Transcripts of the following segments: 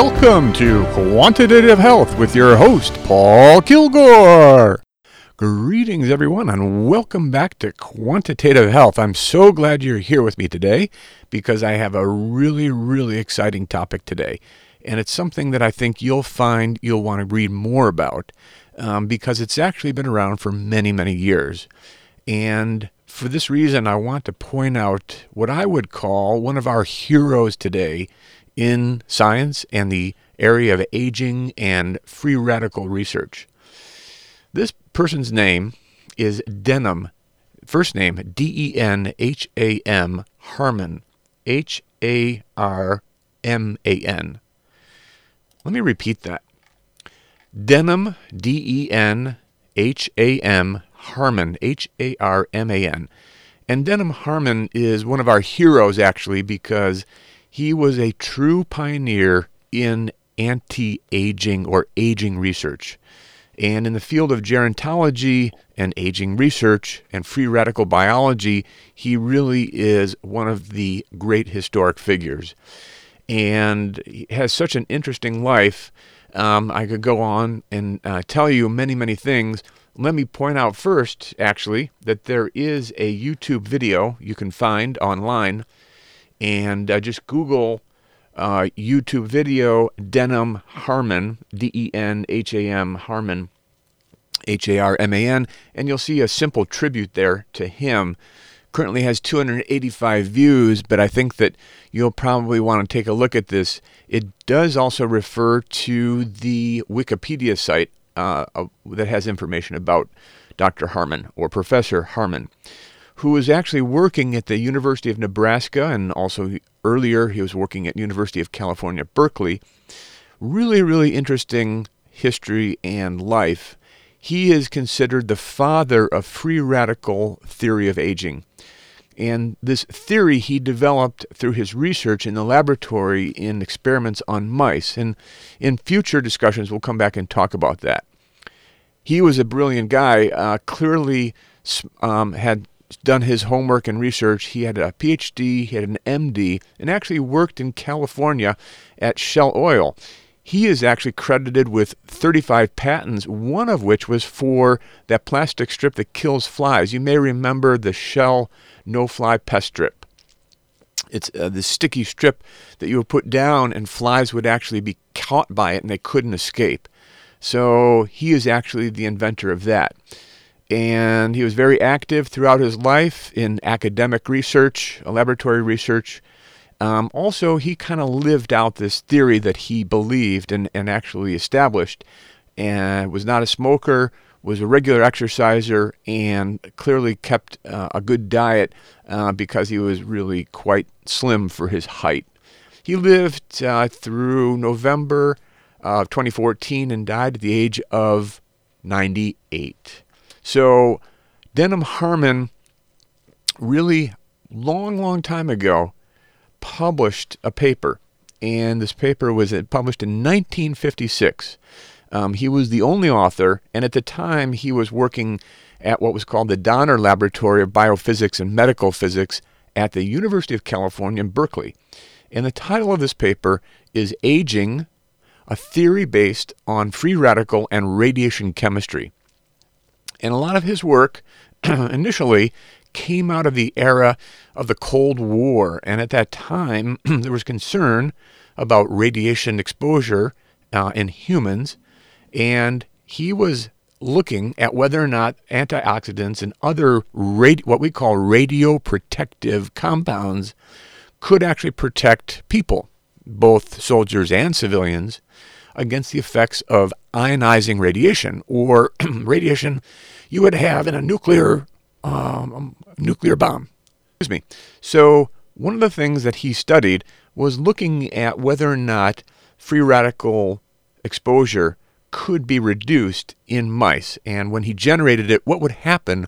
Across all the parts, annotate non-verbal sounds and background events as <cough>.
Welcome to Quantitative Health with your host, Paul Kilgore. Greetings, everyone, and welcome back to Quantitative Health. I'm so glad you're here with me today because I have a really, really exciting topic today. And it's something that I think you'll find you'll want to read more about um, because it's actually been around for many, many years. And for this reason, I want to point out what I would call one of our heroes today in science and the area of aging and free radical research. This person's name is Denham, first name D E N H A M Harman, H A R M A N. Let me repeat that. Denham, D E N H A M Harman, H A R M A N. And Denham Harman is one of our heroes, actually, because he was a true pioneer in anti aging or aging research. And in the field of gerontology and aging research and free radical biology, he really is one of the great historic figures. And he has such an interesting life. Um, I could go on and uh, tell you many, many things. Let me point out first, actually, that there is a YouTube video you can find online and uh, just Google uh, YouTube video Denham Harman, D E N H A M Harman, H A R M A N, and you'll see a simple tribute there to him. Currently has 285 views, but I think that you'll probably want to take a look at this. It does also refer to the Wikipedia site uh, that has information about Dr. Harman or Professor Harman who was actually working at the University of Nebraska and also earlier he was working at University of California, Berkeley. Really, really interesting history and life. He is considered the father of free radical theory of aging. And this theory he developed through his research in the laboratory in experiments on mice. And in future discussions, we'll come back and talk about that. He was a brilliant guy, uh, clearly um, had done his homework and research. He had a PhD, he had an MD, and actually worked in California at Shell Oil. He is actually credited with 35 patents, one of which was for that plastic strip that kills flies. You may remember the Shell no fly pest strip. It's uh, the sticky strip that you would put down, and flies would actually be caught by it and they couldn't escape. So he is actually the inventor of that and he was very active throughout his life in academic research, laboratory research. Um, also, he kind of lived out this theory that he believed and, and actually established, and was not a smoker, was a regular exerciser, and clearly kept uh, a good diet uh, because he was really quite slim for his height. He lived uh, through November of 2014 and died at the age of 98. So Denham Harman really long, long time ago published a paper, and this paper was published in 1956. Um, he was the only author, and at the time he was working at what was called the Donner Laboratory of Biophysics and Medical Physics at the University of California in Berkeley. And the title of this paper is Aging, a theory based on free radical and radiation chemistry. And a lot of his work <clears throat> initially came out of the era of the Cold War. And at that time, <clears throat> there was concern about radiation exposure uh, in humans. And he was looking at whether or not antioxidants and other radi- what we call radioprotective compounds could actually protect people, both soldiers and civilians, against the effects of ionizing radiation or <clears throat> radiation you would have in a nuclear um, um, nuclear bomb. Excuse me. So one of the things that he studied was looking at whether or not free radical exposure could be reduced in mice, and when he generated it, what would happen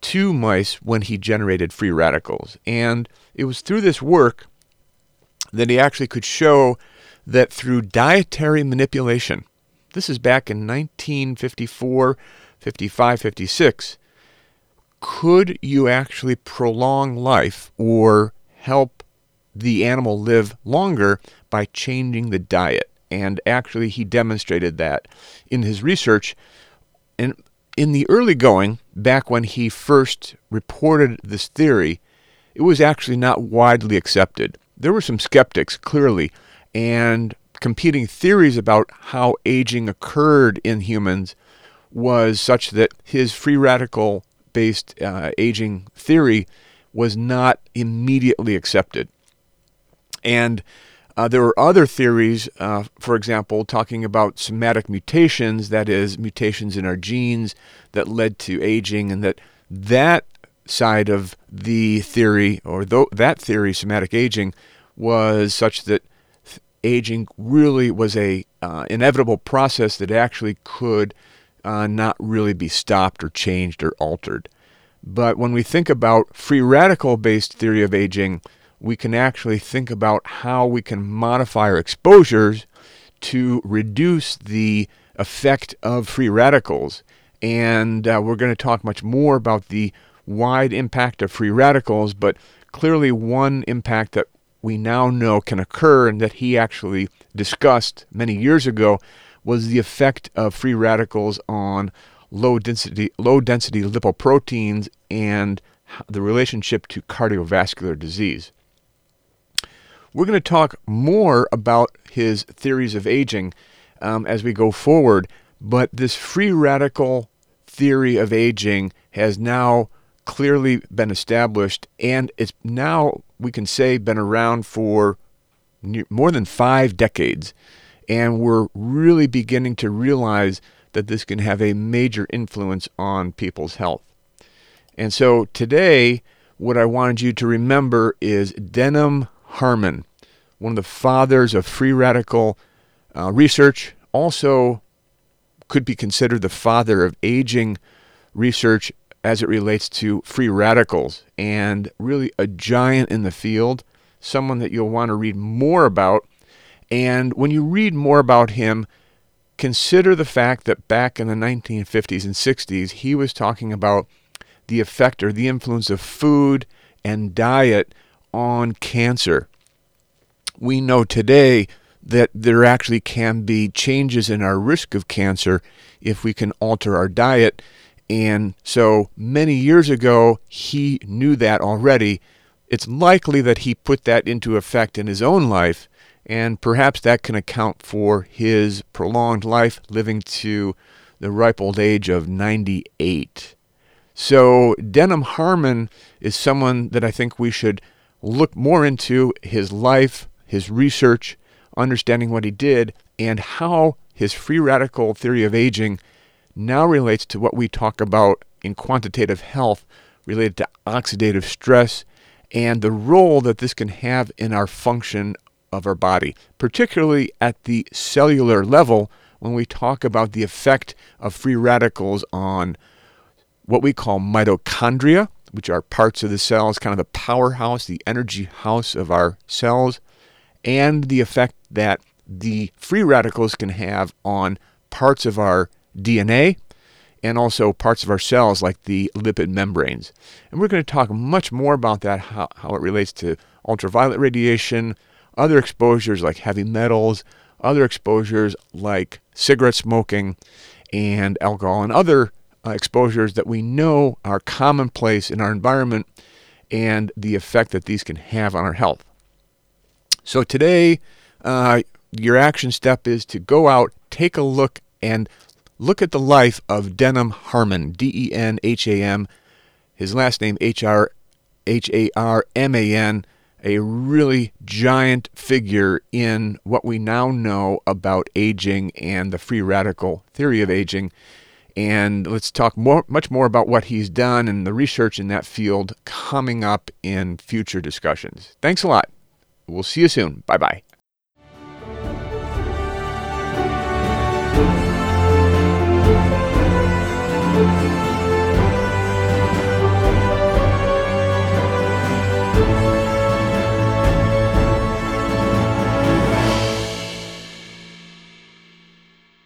to mice when he generated free radicals. And it was through this work that he actually could show that through dietary manipulation, this is back in 1954, 55, 56, could you actually prolong life or help the animal live longer by changing the diet. And actually, he demonstrated that in his research. And in the early going, back when he first reported this theory, it was actually not widely accepted. There were some skeptics, clearly, and competing theories about how aging occurred in humans was such that his free radical based uh, aging theory was not immediately accepted. And uh, there were other theories, uh, for example, talking about somatic mutations, that is, mutations in our genes that led to aging, and that that side of the theory, or th- that theory, somatic aging, was such that aging really was a uh, inevitable process that actually could uh, not really be stopped or changed or altered. But when we think about free radical based theory of aging, we can actually think about how we can modify our exposures to reduce the effect of free radicals. And uh, we're going to talk much more about the wide impact of free radicals, but clearly one impact that we now know can occur and that he actually discussed many years ago was the effect of free radicals on low density low density lipoproteins and the relationship to cardiovascular disease. We're going to talk more about his theories of aging um, as we go forward, but this free radical theory of aging has now clearly been established and it's now we can say been around for more than 5 decades and we're really beginning to realize that this can have a major influence on people's health. And so today, what I wanted you to remember is Denham Harman, one of the fathers of free radical uh, research, also could be considered the father of aging research as it relates to free radicals, and really a giant in the field, someone that you'll want to read more about. And when you read more about him, consider the fact that back in the 1950s and 60s, he was talking about the effect or the influence of food and diet on cancer. We know today that there actually can be changes in our risk of cancer if we can alter our diet. And so many years ago, he knew that already. It's likely that he put that into effect in his own life and perhaps that can account for his prolonged life, living to the ripe old age of 98. So, Denham Harman is someone that I think we should look more into his life, his research, understanding what he did, and how his free radical theory of aging now relates to what we talk about in quantitative health related to oxidative stress and the role that this can have in our function of our body, particularly at the cellular level when we talk about the effect of free radicals on what we call mitochondria, which are parts of the cells, kind of the powerhouse, the energy house of our cells, and the effect that the free radicals can have on parts of our DNA and also parts of our cells like the lipid membranes. And we're going to talk much more about that, how, how it relates to ultraviolet radiation, other exposures like heavy metals, other exposures like cigarette smoking and alcohol, and other uh, exposures that we know are commonplace in our environment and the effect that these can have on our health. So today, uh, your action step is to go out, take a look, and look at the life of Denham Harman, D E N H A M, his last name H A R M A N a really giant figure in what we now know about aging and the free radical theory of aging. And let's talk more, much more about what he's done and the research in that field coming up in future discussions. Thanks a lot. We'll see you soon. Bye bye.